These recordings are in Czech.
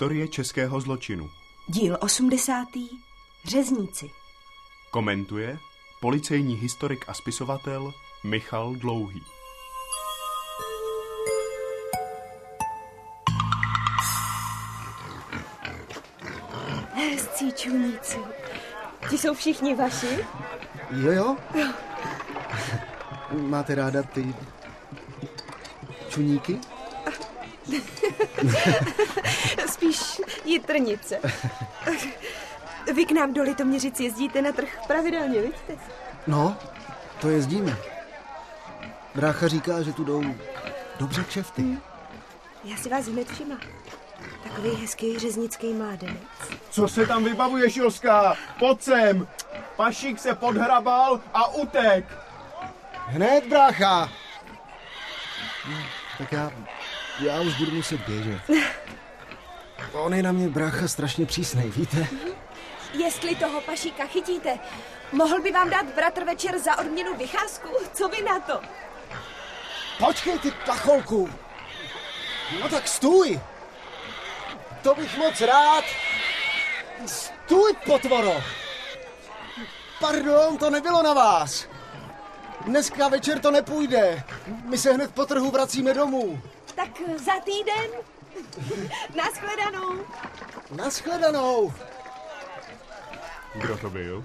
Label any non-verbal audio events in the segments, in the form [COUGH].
Historie českého zločinu. Díl 80. Řezníci. Komentuje policejní historik a spisovatel Michal Dlouhý. Hezcí čuníci. Ti jsou všichni vaši? Jo, jo. Máte ráda ty čuníky? [LAUGHS] Spíš jitrnice. Vy k nám do Litoměřic jezdíte na trh pravidelně, vidíte? No, to jezdíme. Brácha říká, že tu jdou dobře kšefty. Já si vás hned všimla. Takový hezký řeznický mládenec. Co se tam vybavuješ, Joská? Pojď sem! Pašík se podhrabal a utek! Hned, brácha! Tak já, já už budu muset běžet. [LAUGHS] On je na mě, brácha, strašně přísnej, víte? Jestli toho pašíka chytíte, mohl by vám dát bratr večer za odměnu vycházku? Co vy na to? Počkej, ty pacholku! No tak stůj! To bych moc rád. Stůj, potvoro! Pardon, to nebylo na vás. Dneska večer to nepůjde. My se hned po trhu vracíme domů. Tak za týden? Naschledanou. Naschledanou. Kdo to byl?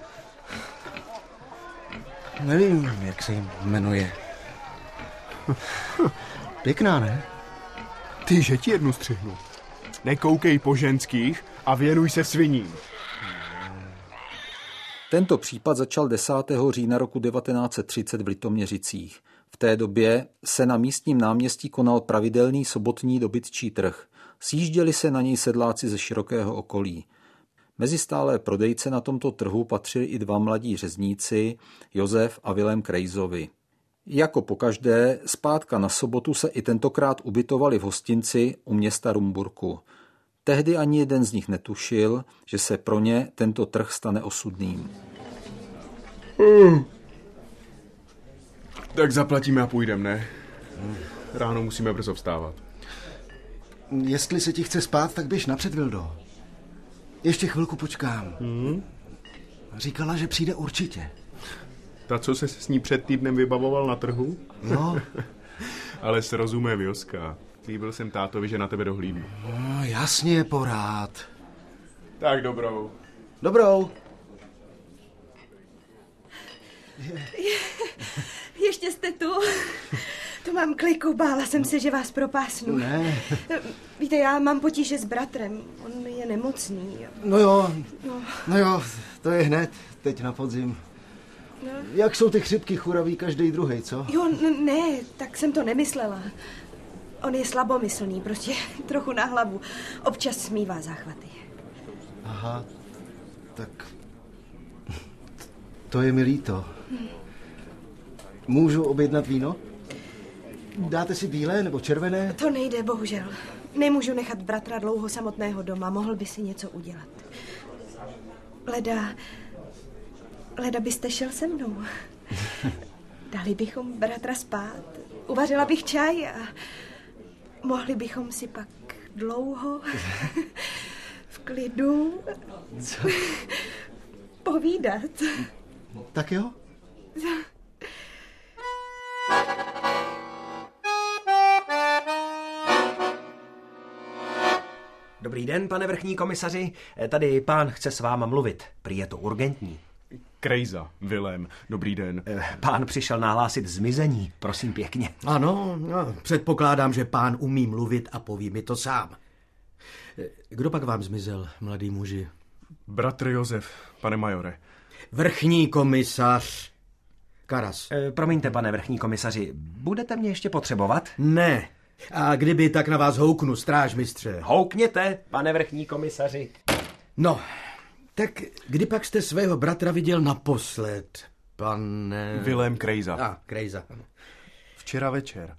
Nevím, jak se jim jmenuje. Pěkná, ne? Ty, že ti jednu střihnu. Nekoukej po ženských a věnuj se sviním. Tento případ začal 10. října roku 1930 v Litoměřicích. V té době se na místním náměstí konal pravidelný sobotní dobytčí trh. Sjížděli se na něj sedláci ze širokého okolí. Mezi stálé prodejce na tomto trhu patřili i dva mladí řezníci, Josef a Vilém Krejzovi. Jako pokaždé, zpátka na sobotu se i tentokrát ubytovali v hostinci u města Rumburku. Tehdy ani jeden z nich netušil, že se pro ně tento trh stane osudným. Tak zaplatíme a půjdeme, ne? Ráno musíme brzo vstávat. Jestli se ti chce spát, tak běž napřed, Vildo. Ještě chvilku počkám. Hmm? Říkala, že přijde určitě. Ta, co se s ní před týdnem vybavoval na trhu? No, [LAUGHS] Ale s rozumem, Joska. Slíbil jsem tátovi, že na tebe dohlídnu. no jasně, porád. Tak dobrou. Dobrou. Ještě jste tu? [LAUGHS] To mám kliku, bála jsem se, že vás propásnu. Ne. [LAUGHS] Víte, já mám potíže s bratrem. On je nemocný. No jo, no jo, to je hned, teď na podzim. Jak jsou ty chřipky churaví každý druhý, co? Jo, ne, tak jsem to nemyslela. On je slabomyslný, prostě [LAUGHS] trochu na hlavu. Občas smívá záchvaty. Aha, tak to je mi líto. Můžu objednat víno? Dáte si bílé nebo červené? To nejde, bohužel. Nemůžu nechat bratra dlouho samotného doma, mohl by si něco udělat. Leda, leda byste šel se mnou. [LAUGHS] Dali bychom bratra spát, uvařila bych čaj a mohli bychom si pak dlouho [LAUGHS] v klidu Co? [LAUGHS] povídat. Tak jo? Dobrý den, pane vrchní komisaři. Tady pán chce s váma mluvit. Prý je to urgentní. Krejza, Vilém, dobrý den. Eh, Pán přišel nahlásit zmizení, prosím pěkně. Ano, no, předpokládám, že pán umí mluvit a poví mi to sám. Kdo pak vám zmizel, mladý muži? Bratr Josef, pane majore. Vrchní komisař Karas. Eh, Promiňte, pane vrchní komisaři, budete mě ještě potřebovat? Ne. A kdyby, tak na vás houknu, strážmistře. Houkněte, pane vrchní komisaři. No, tak kdy pak jste svého bratra viděl naposled, pane... Vilém Krejza. A, Krejza. ano. Včera večer.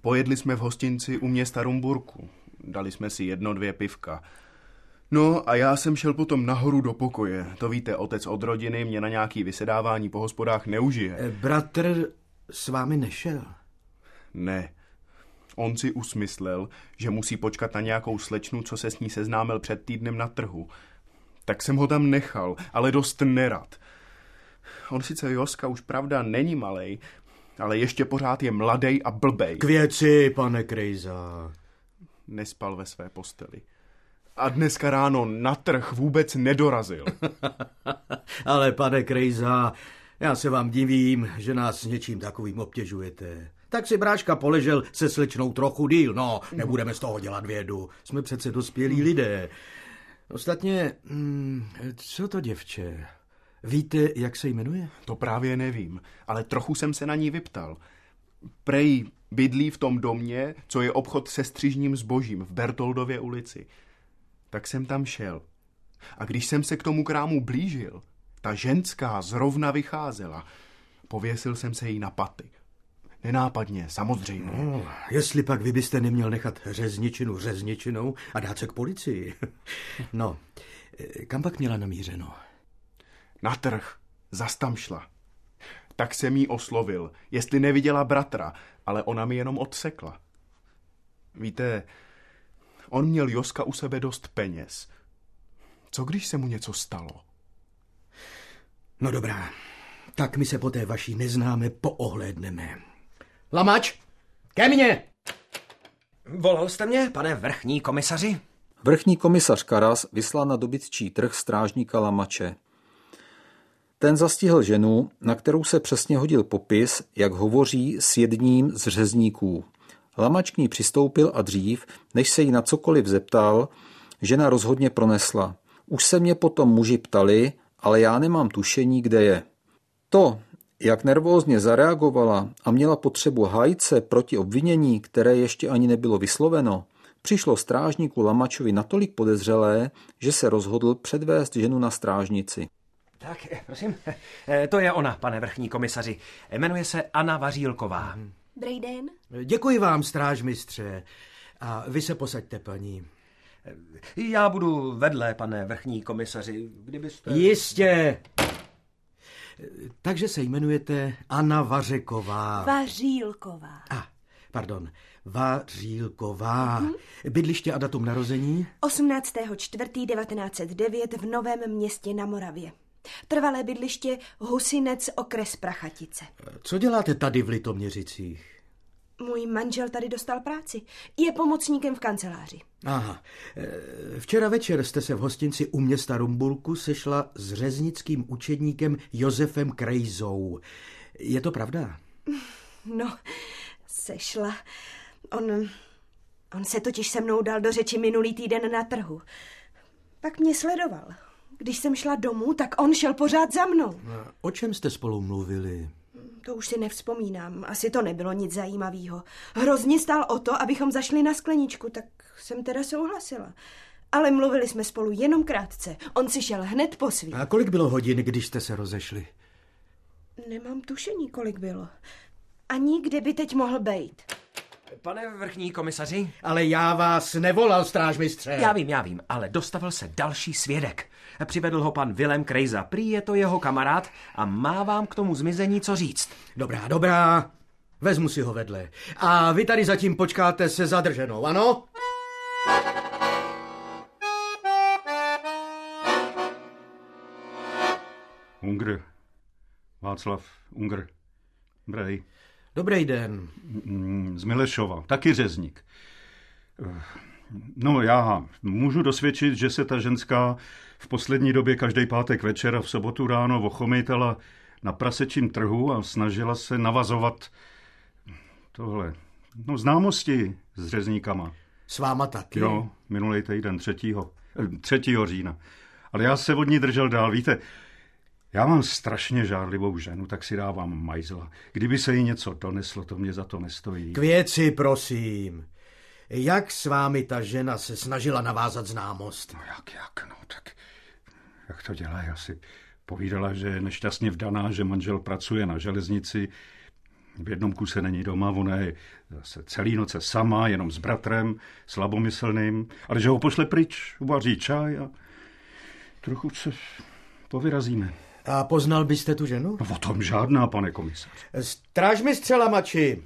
Pojedli jsme v hostinci u města Rumburku. Dali jsme si jedno, dvě pivka. No a já jsem šel potom nahoru do pokoje. To víte, otec od rodiny mě na nějaký vysedávání po hospodách neužije. Eh, Bratr s vámi nešel? Ne. On si usmyslel, že musí počkat na nějakou slečnu, co se s ní seznámil před týdnem na trhu. Tak jsem ho tam nechal, ale dost nerad. On sice Joska už pravda není malej, ale ještě pořád je mladej a blbej. K věci, pane Krejza. Nespal ve své posteli. A dneska ráno na trh vůbec nedorazil. [LAUGHS] Ale pane Krejza, já se vám divím, že nás s něčím takovým obtěžujete. Tak si bráška poležel se slečnou trochu díl. No, nebudeme z toho dělat vědu. Jsme přece dospělí lidé. Ostatně, hmm, co to děvče? Víte, jak se jmenuje? To právě nevím, ale trochu jsem se na ní vyptal. Prej bydlí v tom domě, co je obchod se střižním zbožím v Bertoldově ulici. Tak jsem tam šel. A když jsem se k tomu krámu blížil, ta ženská zrovna vycházela. Pověsil jsem se jí na paty. Nenápadně, samozřejmě. No, jestli pak vy byste neměl nechat řezničinu řezničinou a dát se k policii. [LAUGHS] No, kam pak měla namířeno? Na trh. Zas tam šla. Tak jsem jí oslovil, jestli neviděla bratra, ale ona mi jenom odsekla. Víte, on měl Joska u sebe dost peněz. Co když se mu něco stalo? No dobrá, tak my se po té vaší neznáme poohlédneme. Lamač, ke mně! Volal jste mě, pane vrchní komisaři? Vrchní komisař Karas vyslal na dobytčí trh strážníka Lamače. Ten zastihl ženu, na kterou se přesně hodil popis, jak hovoří s jedním z řezníků. Lamač k ní přistoupil a dřív, než se jí na cokoliv zeptal, žena rozhodně pronesla. Už se mě potom muži ptali, ale já nemám tušení, kde je. To, jak nervózně zareagovala a měla potřebu hájce proti obvinění, které ještě ani nebylo vysloveno, přišlo strážníku Lamačovi natolik podezřelé, že se rozhodl předvést ženu na strážnici. Tak, prosím. Eh, to je ona, pane vrchní komisaři. Jmenuje se Anna Vařílková. Dobrý den. Děkuji vám, strážmistře. A vy se posaďte, paní. Já budu vedle, pane vrchní komisaři, kdybyste... Jistě. Takže se jmenujete Anna Vařeková. Vařílková. A, ah, pardon, Vařílková. Mm-hmm. Bydliště a datum narození? 18.4.1909 v Novém městě na Moravě. Trvalé bydliště Husinec okres Prachatice. Co děláte tady v Litoměřicích? Můj manžel tady dostal práci. Je pomocníkem v kanceláři. Aha. E, včera večer jste se v hostinci u města Rumbulku sešla s řeznickým učedníkem Josefem Krejzou. Je to pravda? [LAUGHS] No, sešla. On, on se totiž se mnou dal do řeči minulý týden na trhu. Pak mě sledoval. Když jsem šla domů, tak on šel pořád za mnou. O čem jste spolu mluvili? To už si nevzpomínám. Asi to nebylo nic zajímavého. Hrozně stál o to, abychom zašli na skleničku, tak jsem teda souhlasila. Ale mluvili jsme spolu jenom krátce. On si šel hned po svým. A kolik bylo hodin, když jste se rozešli? Nemám tušení, kolik bylo. Ani kde by teď mohl být. Pane vrchní komisaři? Ale já vás nevolal, strážmistře. Já vím, já vím, ale dostavil se další svědek. Přivedl ho pan Willem Krejza. Prý je to jeho kamarád a má vám k tomu zmizení co říct. Dobrá, dobrá. Vezmu si ho vedle. A vy tady zatím počkáte se zadrženou, ano? Ungr. Václav Ungr. Brej. Dobrý den. Mm, z Milešova, taky řezník. No já můžu dosvědčit, že se ta ženská v poslední době každý pátek večer a v sobotu ráno ochomejtala na prasečím trhu a snažila se navazovat tohle, no známosti s řezníkama. S váma taky? Jo, minulý týden, 3. 3. října. Ale já se od ní držel dál, víte, já mám strašně žárlivou ženu, tak si dávám majzla. Kdyby se jí něco doneslo, to mě za to nestojí. K věci, prosím. Jak s vámi ta žena se snažila navázat známost? No jak, jak, no tak, jak to dělá, asi povídala, že je nešťastně vdaná, že manžel pracuje na železnici, v jednom kuse není doma, ona je zase celý noce sama, jenom s bratrem, slabomyslným, ale že ho pošle pryč, uvaří čaj a trochu se povyrazíme. A poznal byste tu ženu? No, o tom žádná, pane komisař. Strážmi střela, mači.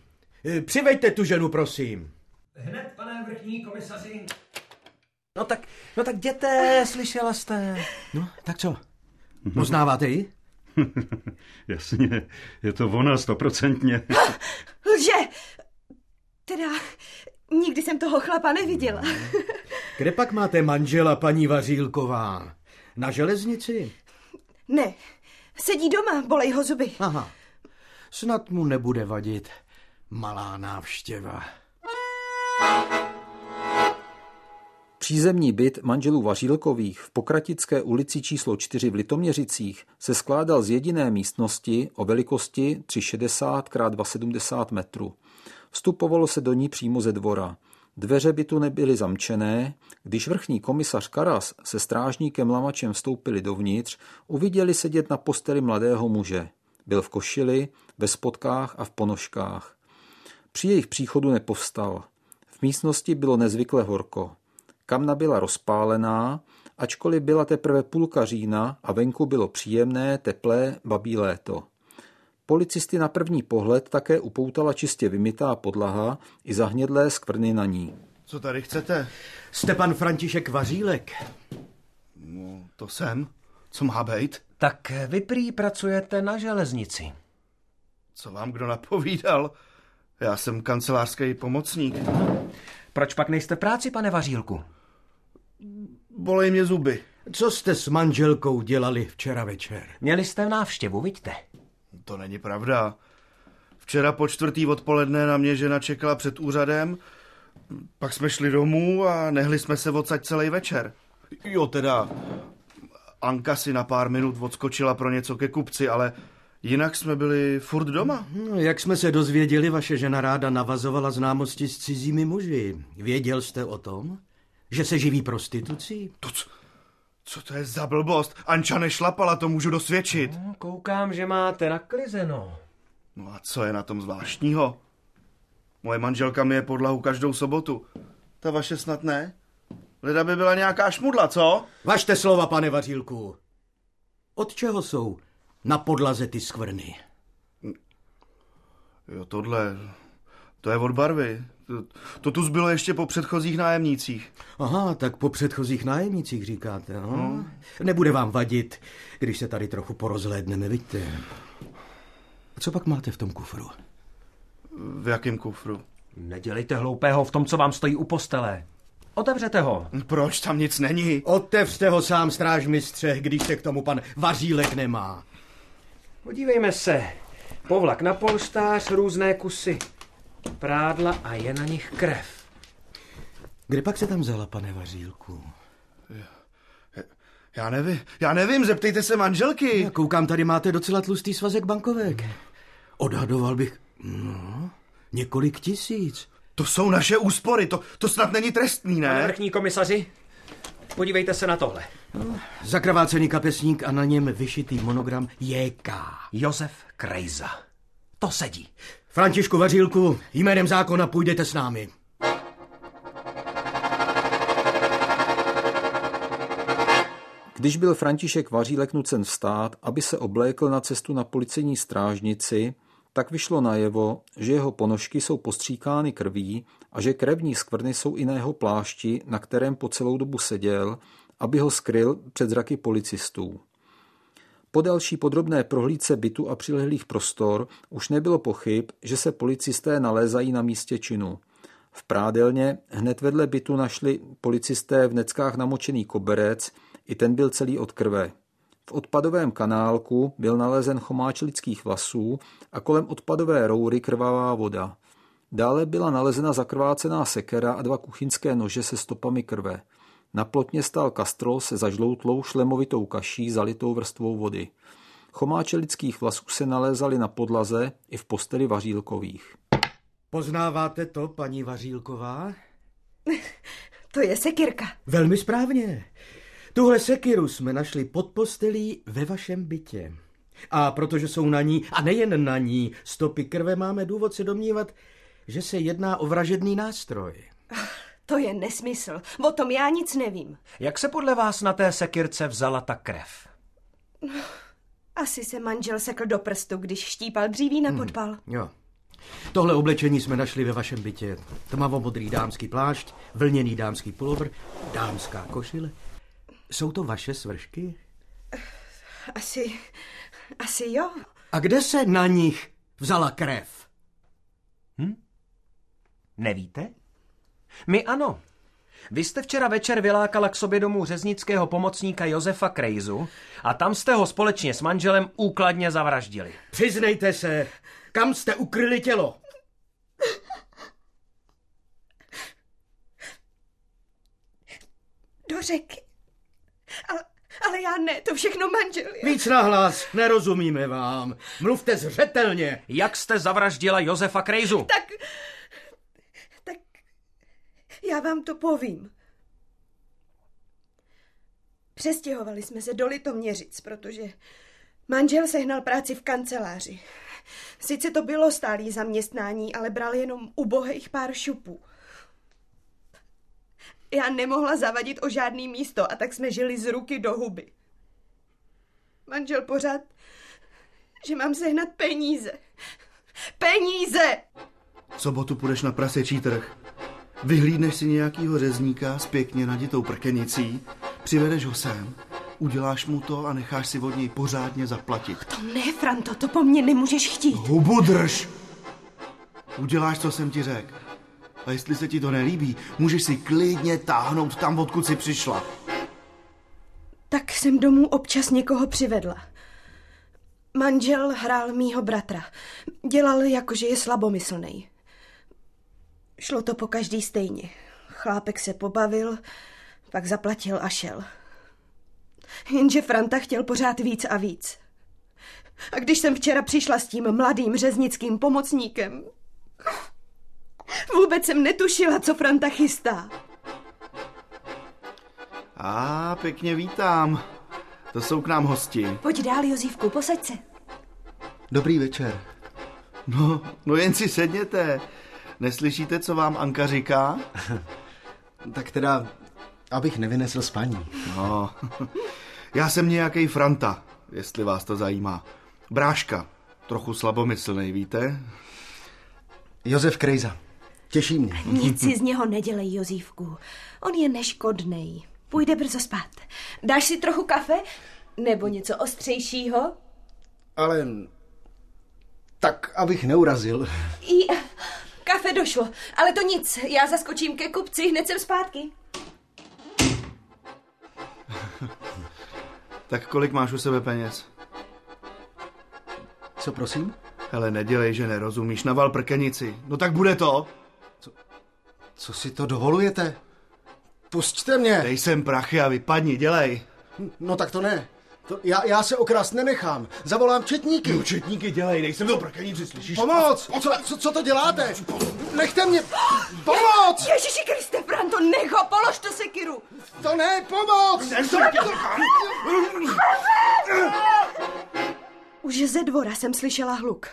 Přivejte tu ženu, prosím. Hned, pane vrchní komisaři. No tak, no tak jděte, slyšela jste. No, tak co? Poznáváte ji? [LAUGHS] Jasně, je to ona stoprocentně. [LAUGHS] Lže! Teda, nikdy jsem toho chlapa neviděla. Kde pak máte manžela, paní Vařílková? Na železnici? Ne, sedí doma, bolej ho zuby. Aha, snad mu nebude vadit malá návštěva. Přízemní byt manželů Vařílkových v Pokratické ulici číslo 4 v Litoměřicích se skládal z jediné místnosti o velikosti 360 x 270 metrů. Vstupovalo se do ní přímo ze dvora. Dveře bytu nebyly zamčené. Když vrchní komisař Karas se strážníkem Lamačem vstoupili dovnitř, uviděli sedět na posteli mladého muže. Byl v košili, ve spotkách a v ponožkách. Při jejich příchodu nepovstal. V místnosti bylo nezvykle horko. Kamna byla rozpálená, ačkoliv byla teprve půlka října a venku bylo příjemné, teplé, babí léto. Policisty na první pohled také upoutala čistě vymytá podlaha i zahnědlé skvrny na ní. Co tady chcete? Stepan František Vařílek. No, to jsem. Co má být? Tak vy prý pracujete na železnici. Co vám kdo napovídal? Já jsem kancelářský pomocník. Proč pak nejste v práci, pane Vařílku? Bolej mě zuby. Co jste s manželkou dělali včera večer? Měli jste návštěvu, vidíte? To není pravda. Včera po čtvrtý odpoledne na mě žena čekala před úřadem, pak jsme šli domů a nehli jsme se odsaď celý večer. Jo, teda, Anka si na pár minut odskočila pro něco ke kupci, ale jinak jsme byli furt doma. No, jak jsme se dozvěděli, vaše žena ráda navazovala známosti s cizími muži. Věděl jste o tom? Že se živí prostitucí? To co, co to je za blbost? Anča nešlapala, to můžu dosvědčit. No, koukám, že máte naklizeno. No a co je na tom zvláštního? Moje manželka mi je podlahu každou sobotu. Ta vaše snad ne? Leda by byla nějaká šmudla, co? Važte slova, pane Vařílku. Od čeho jsou na podlaze ty skvrny? Jo, tohle, to je od barvy. To, to tu zbylo ještě po předchozích nájemnících. Aha, tak po předchozích nájemnicích říkáte, no? Hmm. Nebude vám vadit, když se tady trochu porozhlédneme, vidíte. A co pak máte v tom kufru? V jakém kufru? Nedělejte hloupého v tom, co vám stojí u postele. Otevřete ho. Proč tam nic není? Otevřte ho sám, strážmistře, když se k tomu pan Vařílek nemá. Podívejme se. Povlak na polštář, různé kusy prádla a je na nich krev. Kde pak se tam vzala, pane Vařílku? Já nevím, já nevím, zeptejte se manželky. Já koukám, tady máte docela tlustý svazek bankovek. Odhadoval bych, no, několik tisíc. To jsou naše úspory, to, to snad není trestný, ne? Pane vrchní komisaři, podívejte se na tohle. No, zakrvácený kapesník a na něm vyšitý monogram JK. Josef Krejza. To sedí. Františku Vařílku, jménem zákona půjdete s námi. Když byl František Vařílek nucen vstát, aby se oblékl na cestu na policejní strážnici, tak vyšlo najevo, že jeho ponožky jsou postříkány krví a že krevní skvrny jsou i na jeho plášti, na kterém po celou dobu seděl, aby ho skryl před zraky policistů. Po další podrobné prohlídce bytu a přilehlých prostor už nebylo pochyb, že se policisté nalézají na místě činu. V prádelně hned vedle bytu našli policisté v neckách namočený koberec, i ten byl celý od krve. V odpadovém kanálku byl nalezen chomáč lidských vlasů a kolem odpadové roury krvavá voda. Dále byla nalezena zakrvácená sekera a dva kuchyňské nože se stopami krve. Na plotně stál kastrol se zažloutlou šlemovitou kaší zalitou vrstvou vody. Chomáče lidských vlasů se nalézaly na podlaze i v posteli vařílkových. Poznáváte to, paní Vařílková? [LAUGHS] To je sekirka. Velmi správně. Tuhle sekiru jsme našli pod postelí ve vašem bytě. A protože jsou na ní, a nejen na ní, stopy krve, máme důvod se domnívat, že se jedná o vražedný nástroj. To je nesmysl. O tom já nic nevím. Jak se podle vás na té sekirce vzala ta krev? [SIGHS] Asi se manžel sekl do prstu, když štípal dříví na podpal. Jo. Tohle oblečení jsme našli ve vašem bytě. Tmavomodrý dámský plášť, vlněný dámský pulovr, dámská košile. Jsou to vaše svršky? [SIGHS] Asi, asi jo. A kde se na nich vzala krev? Nevíte? My ano. Vy jste včera večer vylákala k sobě domů řeznického pomocníka Josefa Krejzu a tam jste ho společně s manželem úkladně zavraždili. Přiznejte se, kam jste ukryli tělo? Do řeky. Ale, ale já ne, to všechno manžel. Víc nahlas, nerozumíme vám. Mluvte zřetelně. Jak jste zavraždila Josefa Krejzu? Tak já vám to povím. Přestěhovali jsme se do Litoměřic, protože manžel sehnal práci v kanceláři. Sice to bylo stálý zaměstnání, ale bral jenom ubohých pár šupů. Já nemohla zavadit o žádný místo a tak jsme žili z ruky do huby. Manžel pořád, že mám sehnat peníze. Peníze! V sobotu půjdeš na prasečí trh. Vyhlídneš si nějakýho řezníka s pěkně naditou prkenicí, přivedeš ho sem, uděláš mu to a necháš si od něj pořádně zaplatit. To ne, Franto, to po mně nemůžeš chtít. Hubu drž! Uděláš, co jsem ti řekl. A jestli se ti to nelíbí, můžeš si klidně táhnout tam, odkud jsi přišla. Tak jsem domů občas někoho přivedla. Manžel hrál mýho bratra. Dělal jako, že je slabomyslný. Šlo to po každý stejně. Chlápek se pobavil, pak zaplatil a šel. Jenže Franta chtěl pořád víc a víc. A když jsem včera přišla s tím mladým řeznickým pomocníkem, vůbec jsem netušila, co Franta chystá. A pěkně vítám. To jsou k nám hosti. Pojď dál, Jozívku, posaď se. Dobrý večer. No, no jen si sedněte. Neslyšíte, co vám Anka říká? [LAUGHS] Tak teda, abych nevynesl spaní. No, já jsem nějaký Franta, jestli vás to zajímá. Bráška, trochu slabomyslný, víte? Josef Krejza. Těší mě. Nic si z něho nedělej, Jozívku. On je neškodnej. Půjde brzo spát. Dáš si trochu kafe? Nebo něco ostřejšího? Ale tak, abych neurazil. I kafe došlo, ale to nic. Já zaskočím ke kupci, hned jsem zpátky. [LAUGHS] Tak kolik máš u sebe peněz? Co prosím? Hele, nedělej, že nerozumíš. Naval prkenici. No tak bude to. Co si to dovolujete? Pusťte mě. Dej sem prachy a vypadni, dělej. No tak to ne. To, já, já se okrást nenechám. Zavolám četníky. No, četníky dělej, dej sem do prkenici, slyšíš? Pomoc! Co, co, co to děláte? Nechte mě! Pomoc! Ježiši Kriste, Franto, nech ho, polož to sekiru. To ne, pomoc! Už ze dvora jsem slyšela hluk.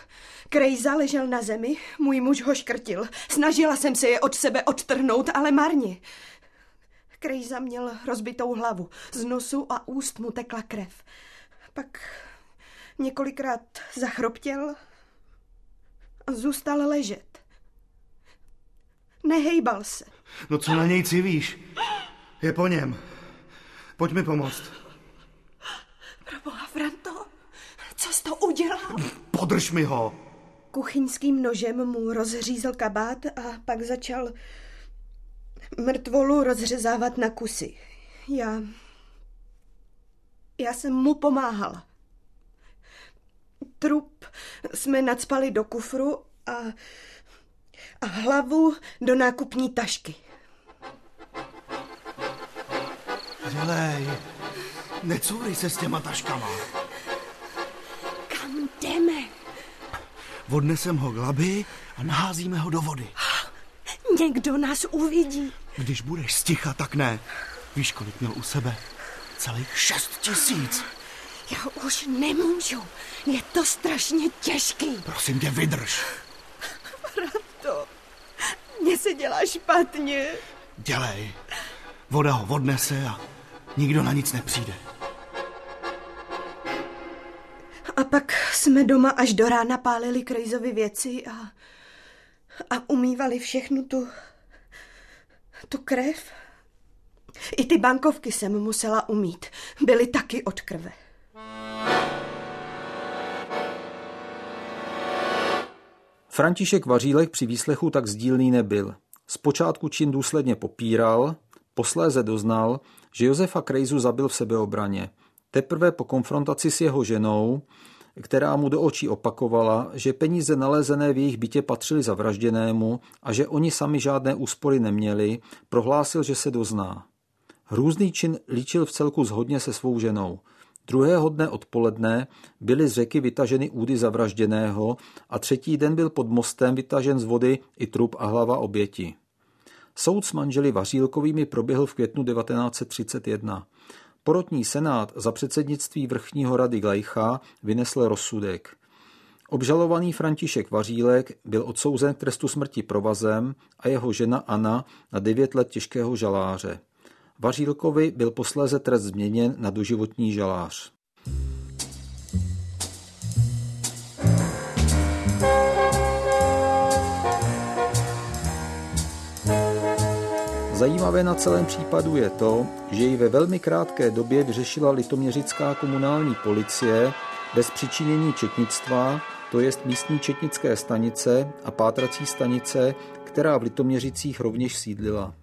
Krejza ležel na zemi, můj muž ho škrtil. Snažila jsem se je od sebe odtrhnout, ale marně. Krejza měl rozbitou hlavu. Z nosu a úst mu tekla krev. Pak několikrát zachroptěl a zůstal ležet. Nehejbal se. No co na něj civíš? Je po něm. Pojď mi pomoct. Proboha, Franto, co jsi to udělal? Podrž mi ho. Kuchyňským nožem mu rozřízl kabát a pak začal mrtvolu rozřezávat na kusy. Já... Já jsem mu pomáhala. Trup jsme nadspali do kufru a, a hlavu do nákupní tašky. Dělej. Necourej se s těma taškama. Kam jdeme? Odnesem ho k labi a naházíme ho do vody. Někdo nás uvidí. Když budeš sticha, tak ne. Víš, kolik měl u sebe? Celých šest tisíc. Já už nemůžu. Je to strašně těžký. Prosím tě, vydrž. To. Mně se dělá špatně. Dělej. Voda ho odnese a nikdo na nic nepřijde. A pak jsme doma až do rána pálili Krejzovi věci a A umývali všechnu tu... tu krev. I ty bankovky jsem musela umít. Byly taky od krve. František Vařílek při výslechu tak sdílný nebyl. Zpočátku čin důsledně popíral, posléze doznal, že Josefa Krejzu zabil v sebeobraně. Teprve po konfrontaci s jeho ženou, která mu do očí opakovala, že peníze nalezené v jejich bytě patřily zavražděnému a že oni sami žádné úspory neměli, prohlásil, že se dozná. Hrůzný čin líčil v celku zhodně se svou ženou. Druhého dne odpoledne byly z řeky vytaženy údy zavražděného a třetí den byl pod mostem vytažen z vody i trup a hlava oběti. Soud s manželi Vařílkovými proběhl v květnu 1931. Porotní senát za předsednictví vrchního rady Glejcha vynesl rozsudek. Obžalovaný František Vařílek byl odsouzen k trestu smrti provazem a jeho žena Anna na 9 let těžkého žaláře. Vařílkovi byl posléze trest změněn na doživotní žalář. Zajímavé na celém případu je to, že ji ve velmi krátké době vyřešila litoměřická komunální policie bez přičinění četnictva, to jest místní četnické stanice a pátrací stanice, která v Litoměřicích rovněž sídlila.